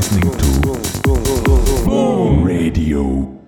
listening to Radio.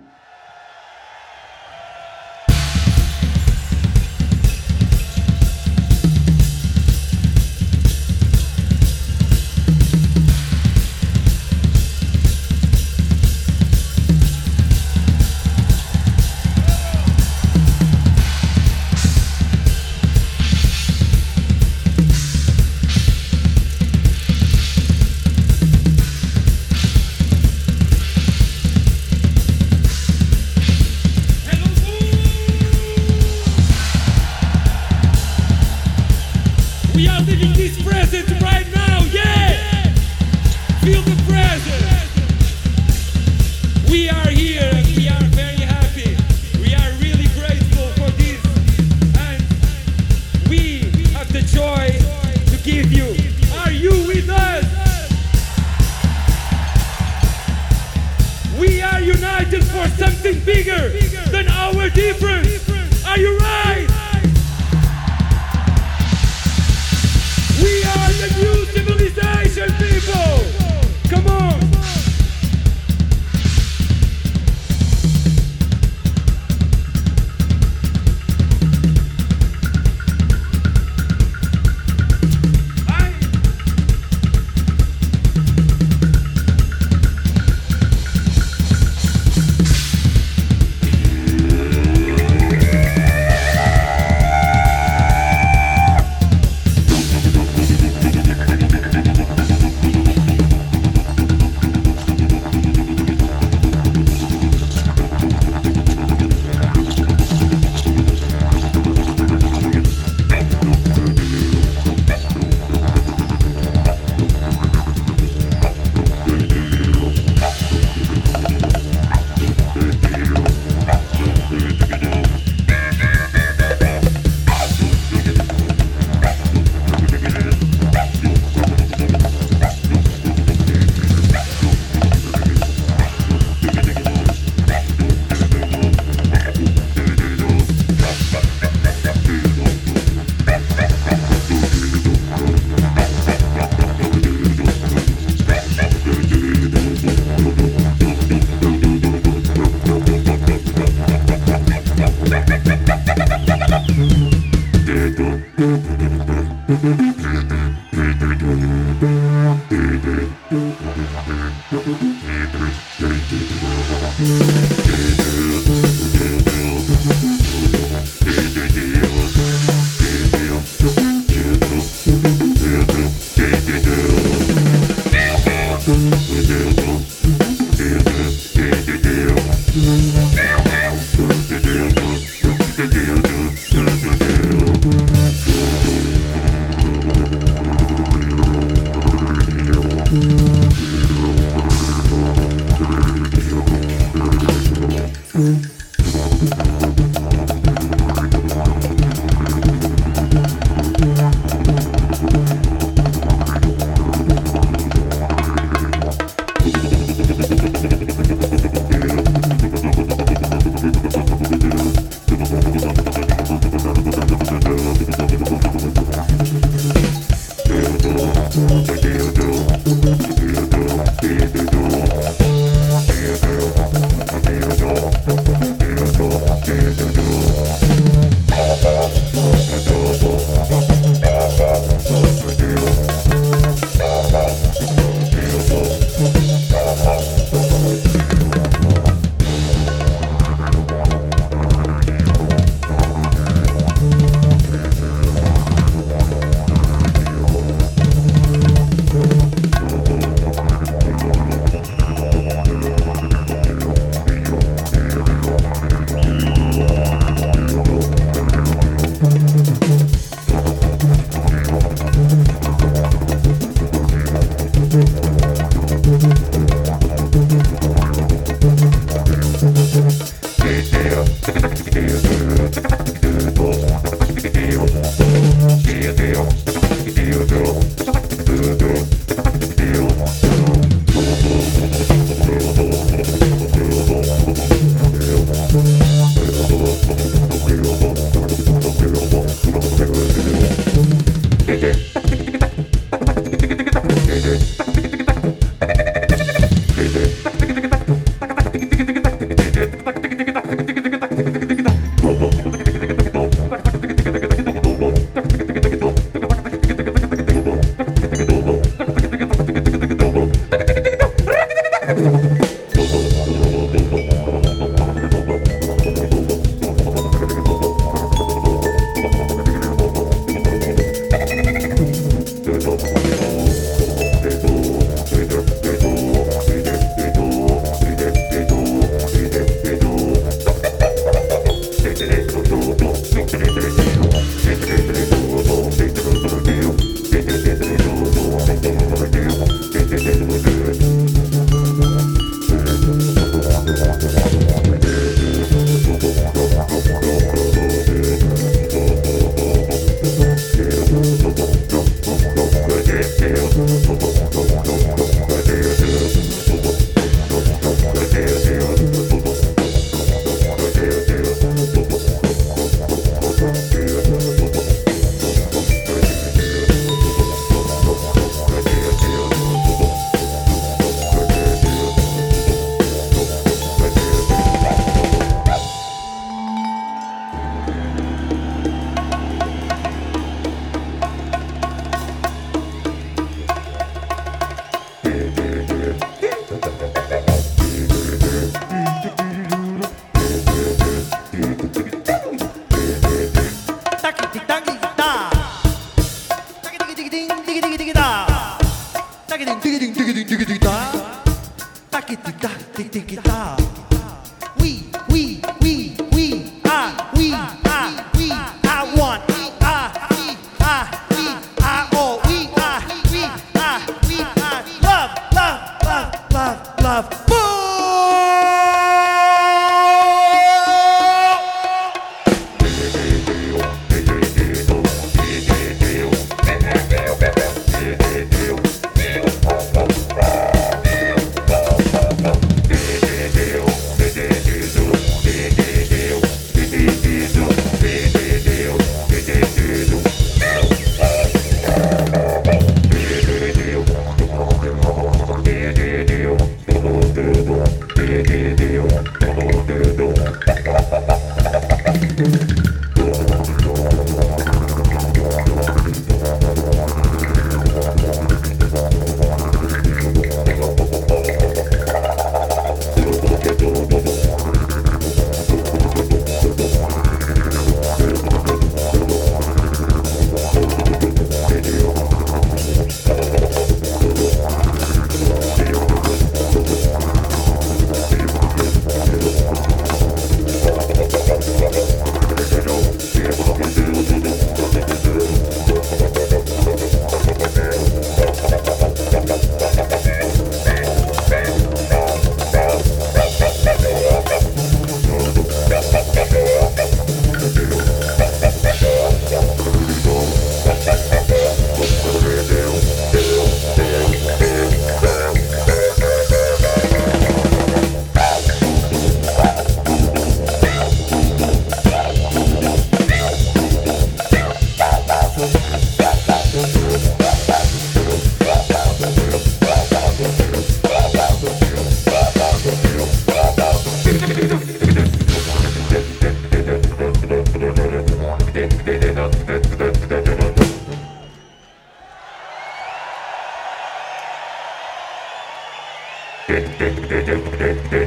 Hehehehe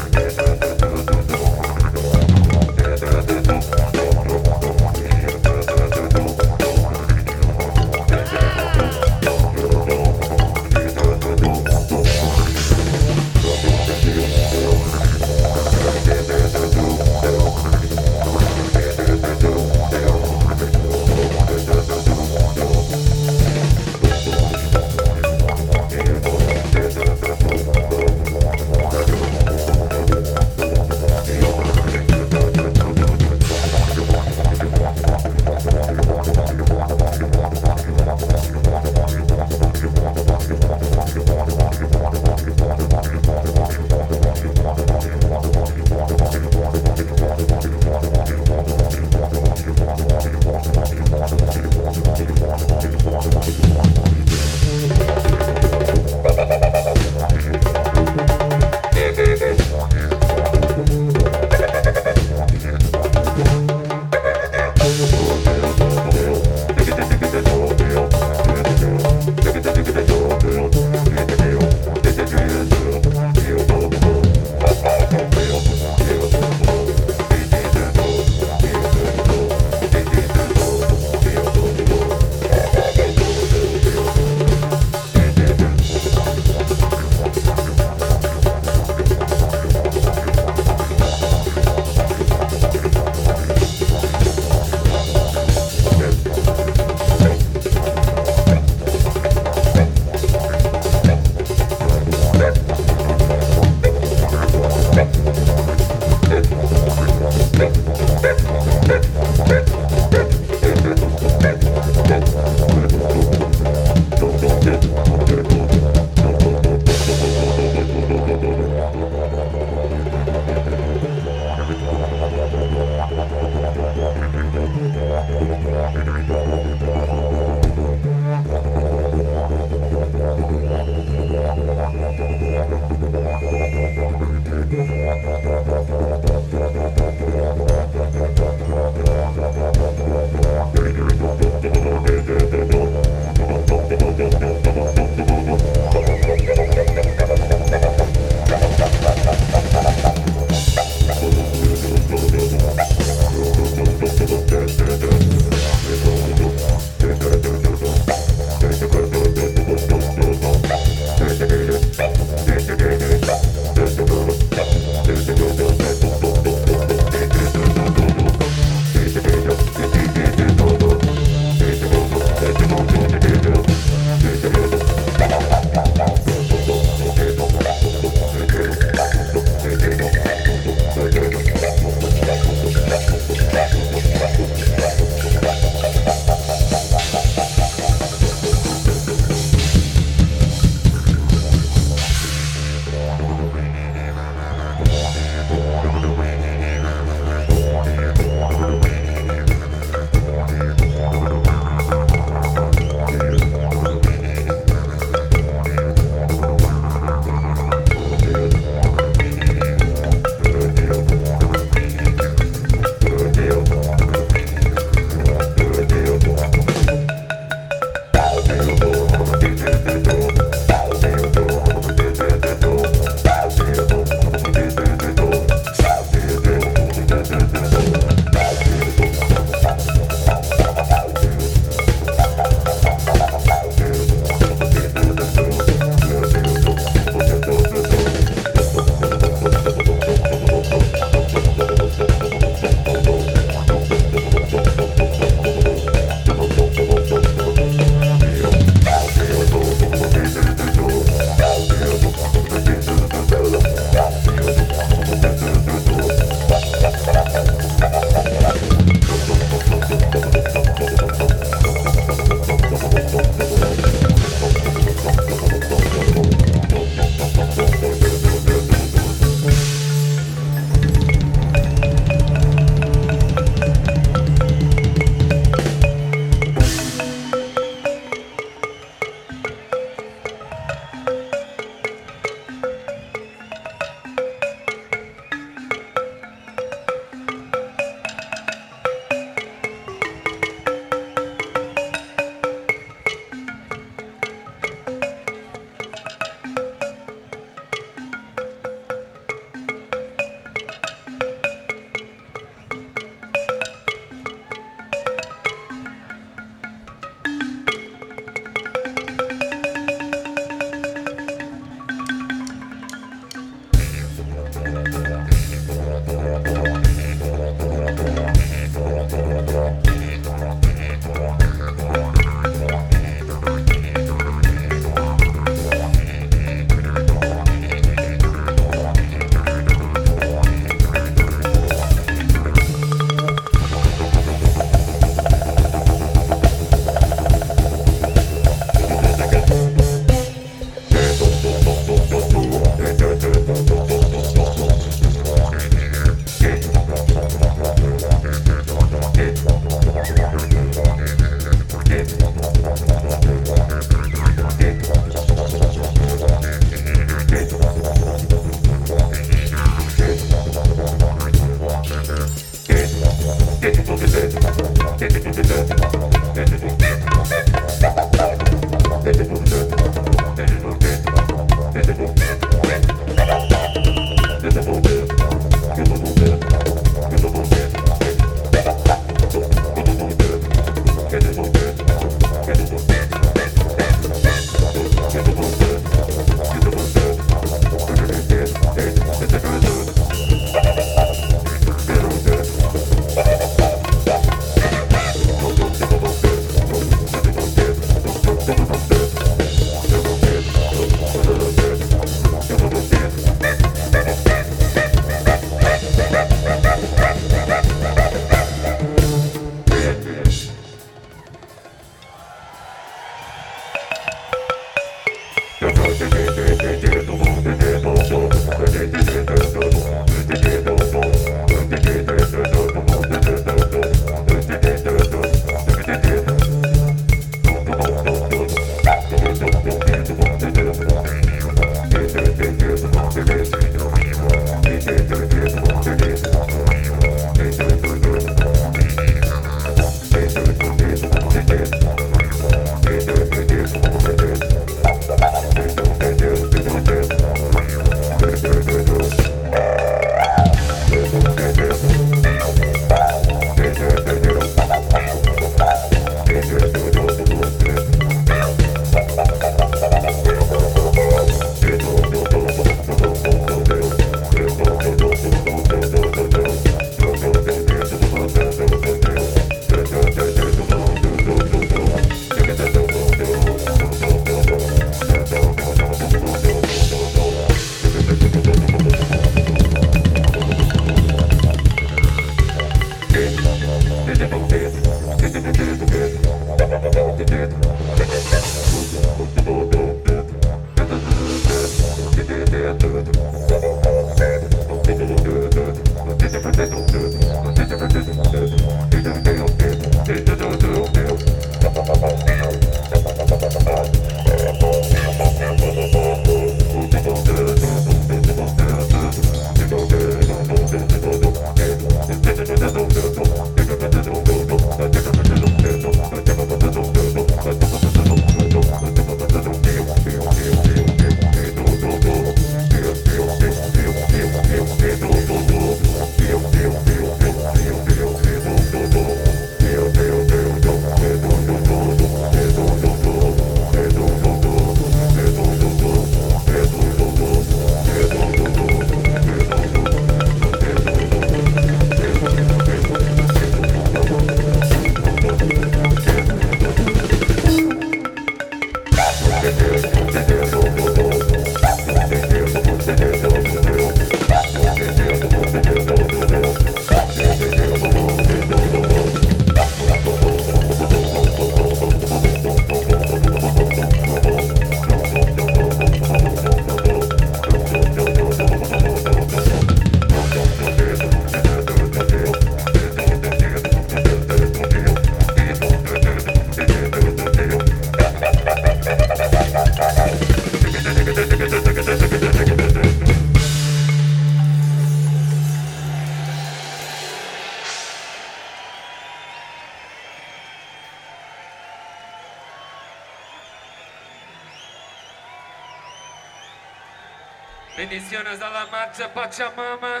Bendiciones a la marcha Pachamama.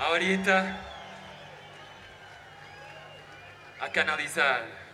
Ahorita a canalizar.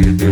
do do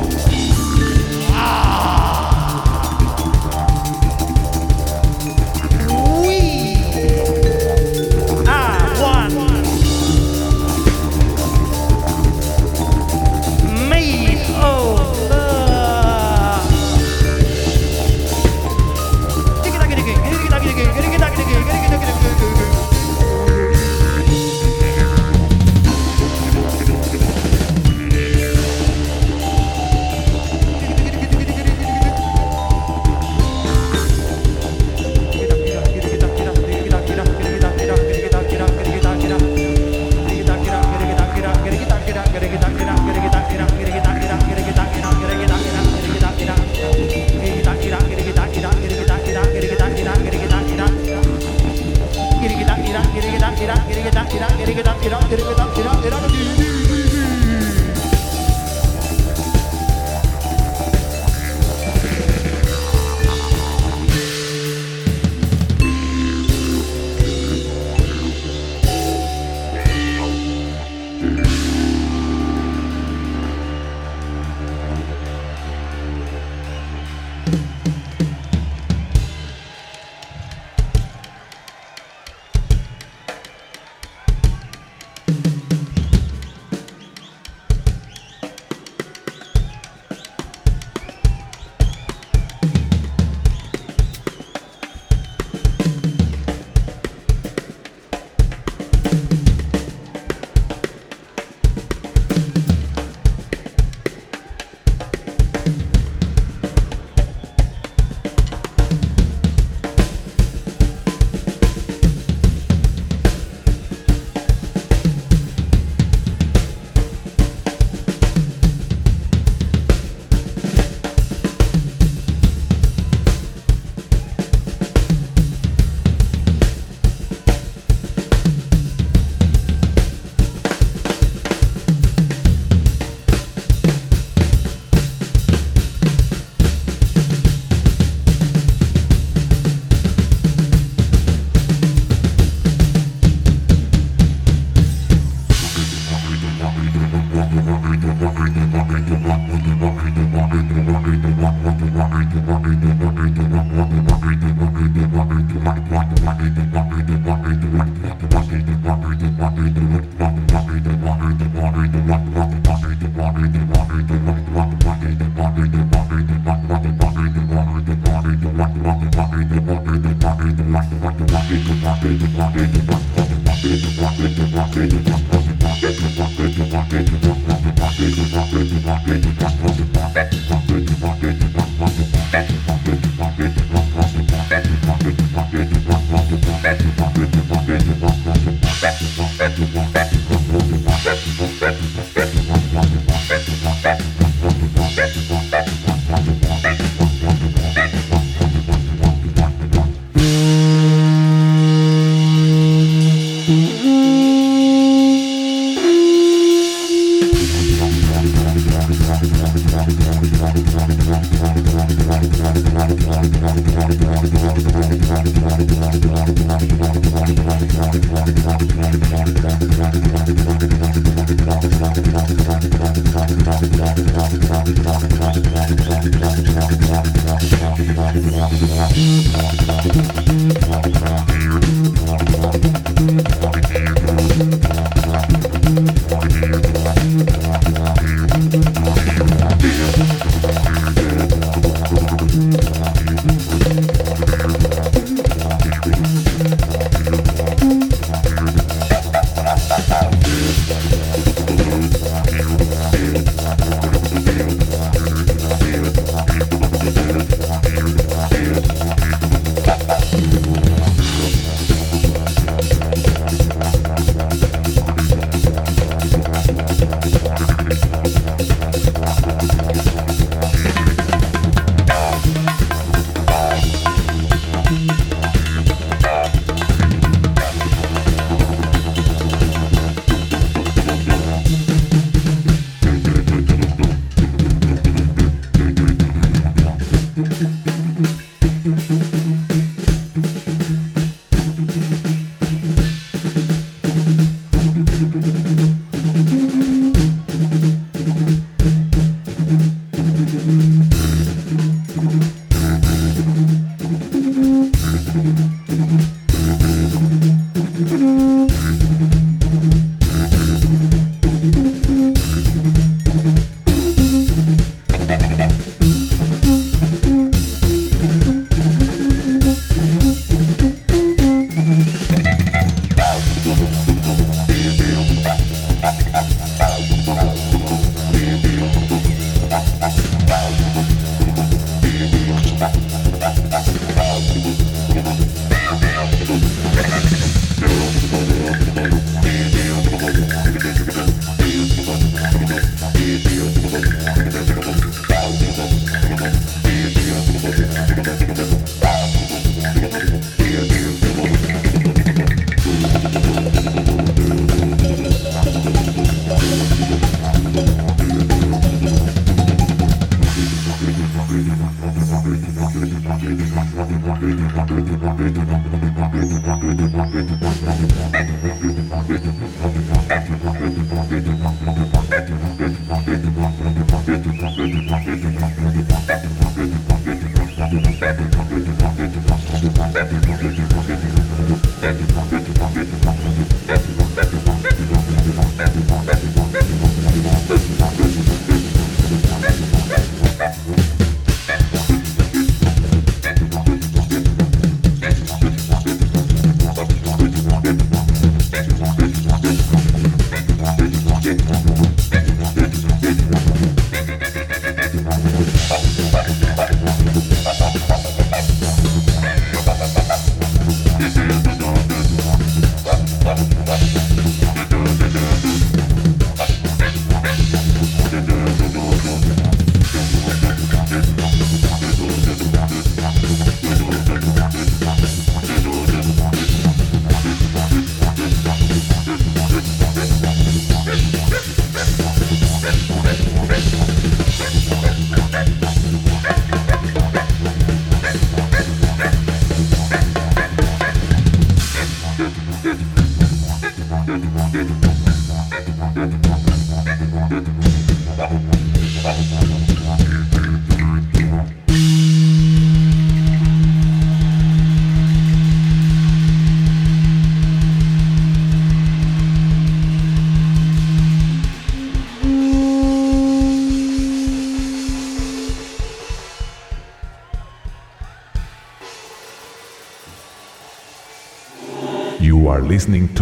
listening to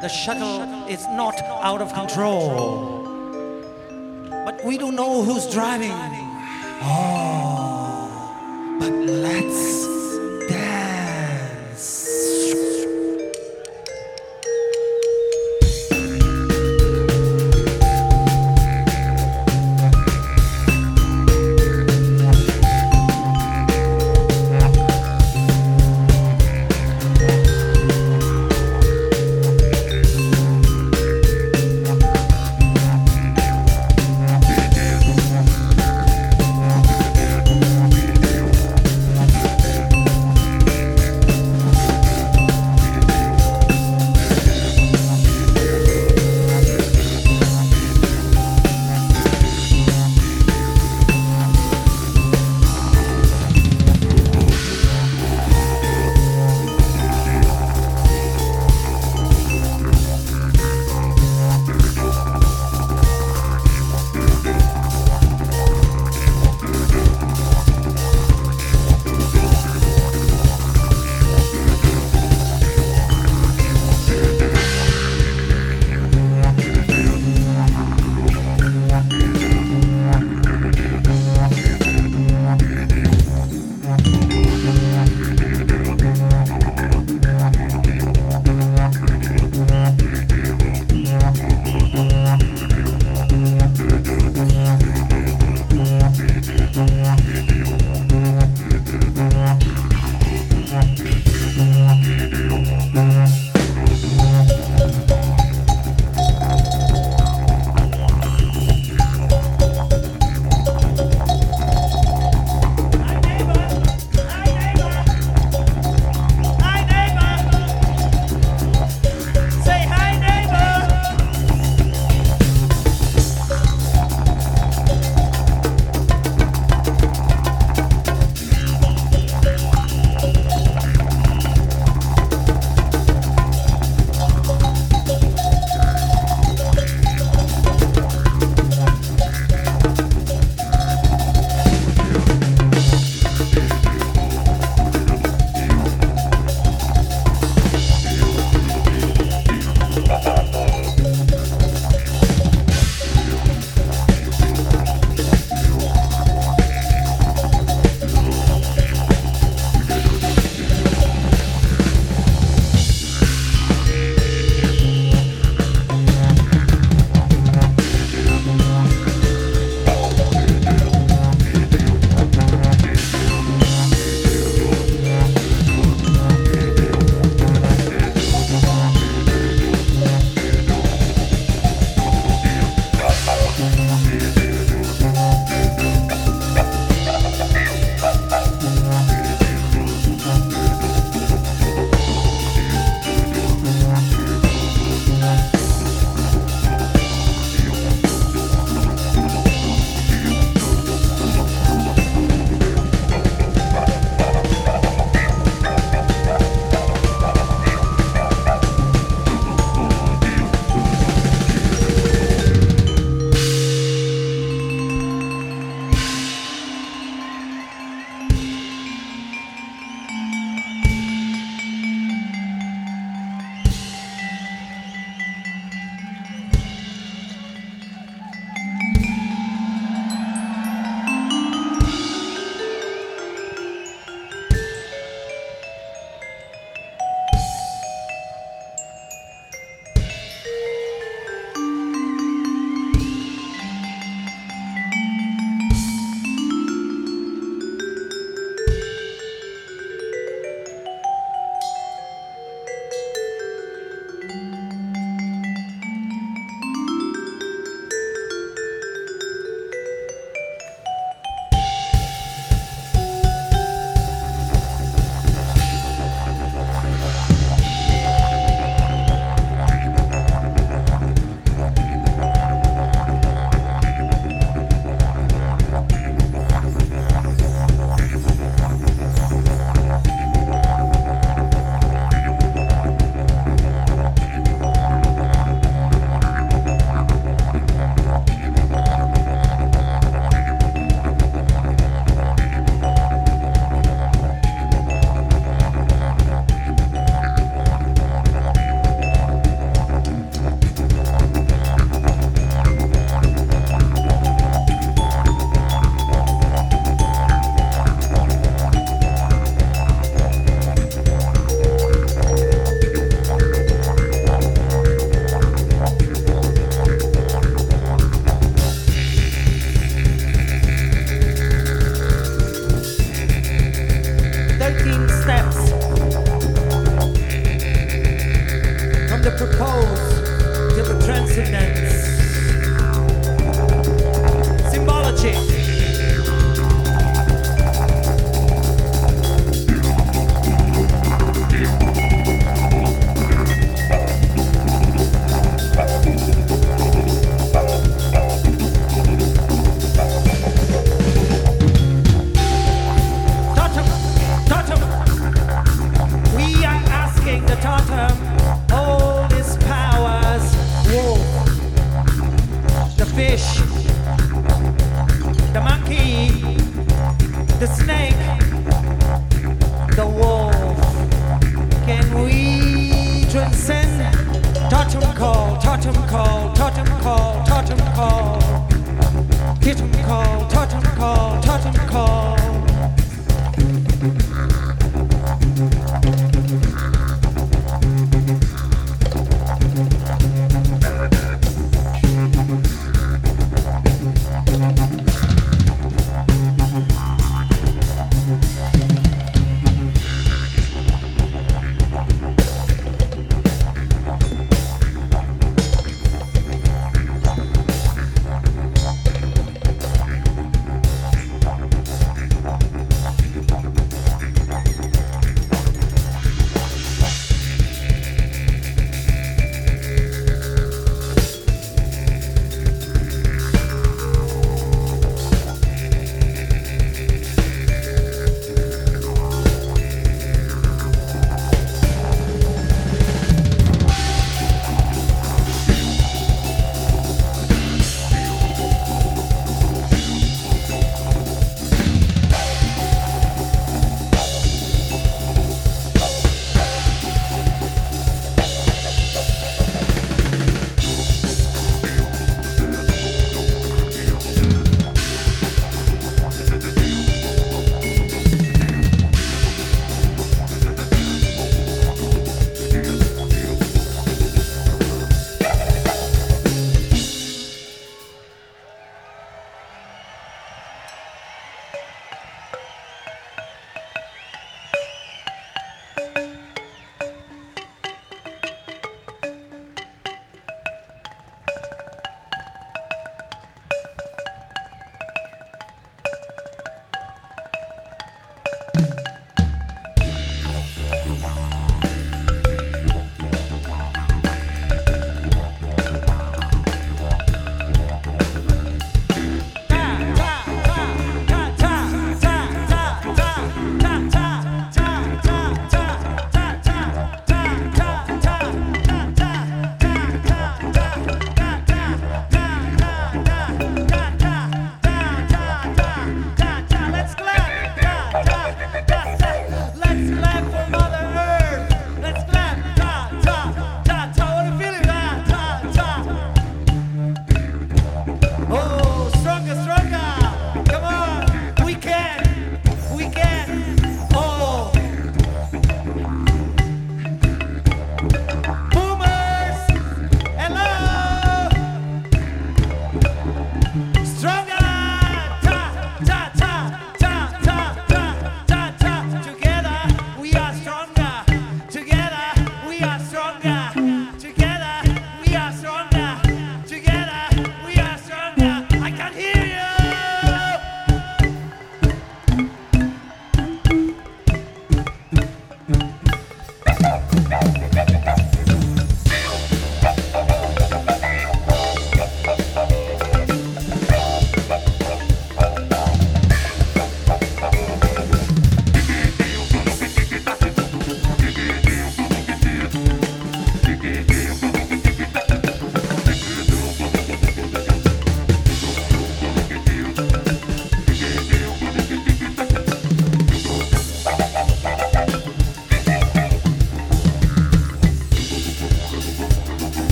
the shuttle is not out of control. But we don't know who's driving. some call.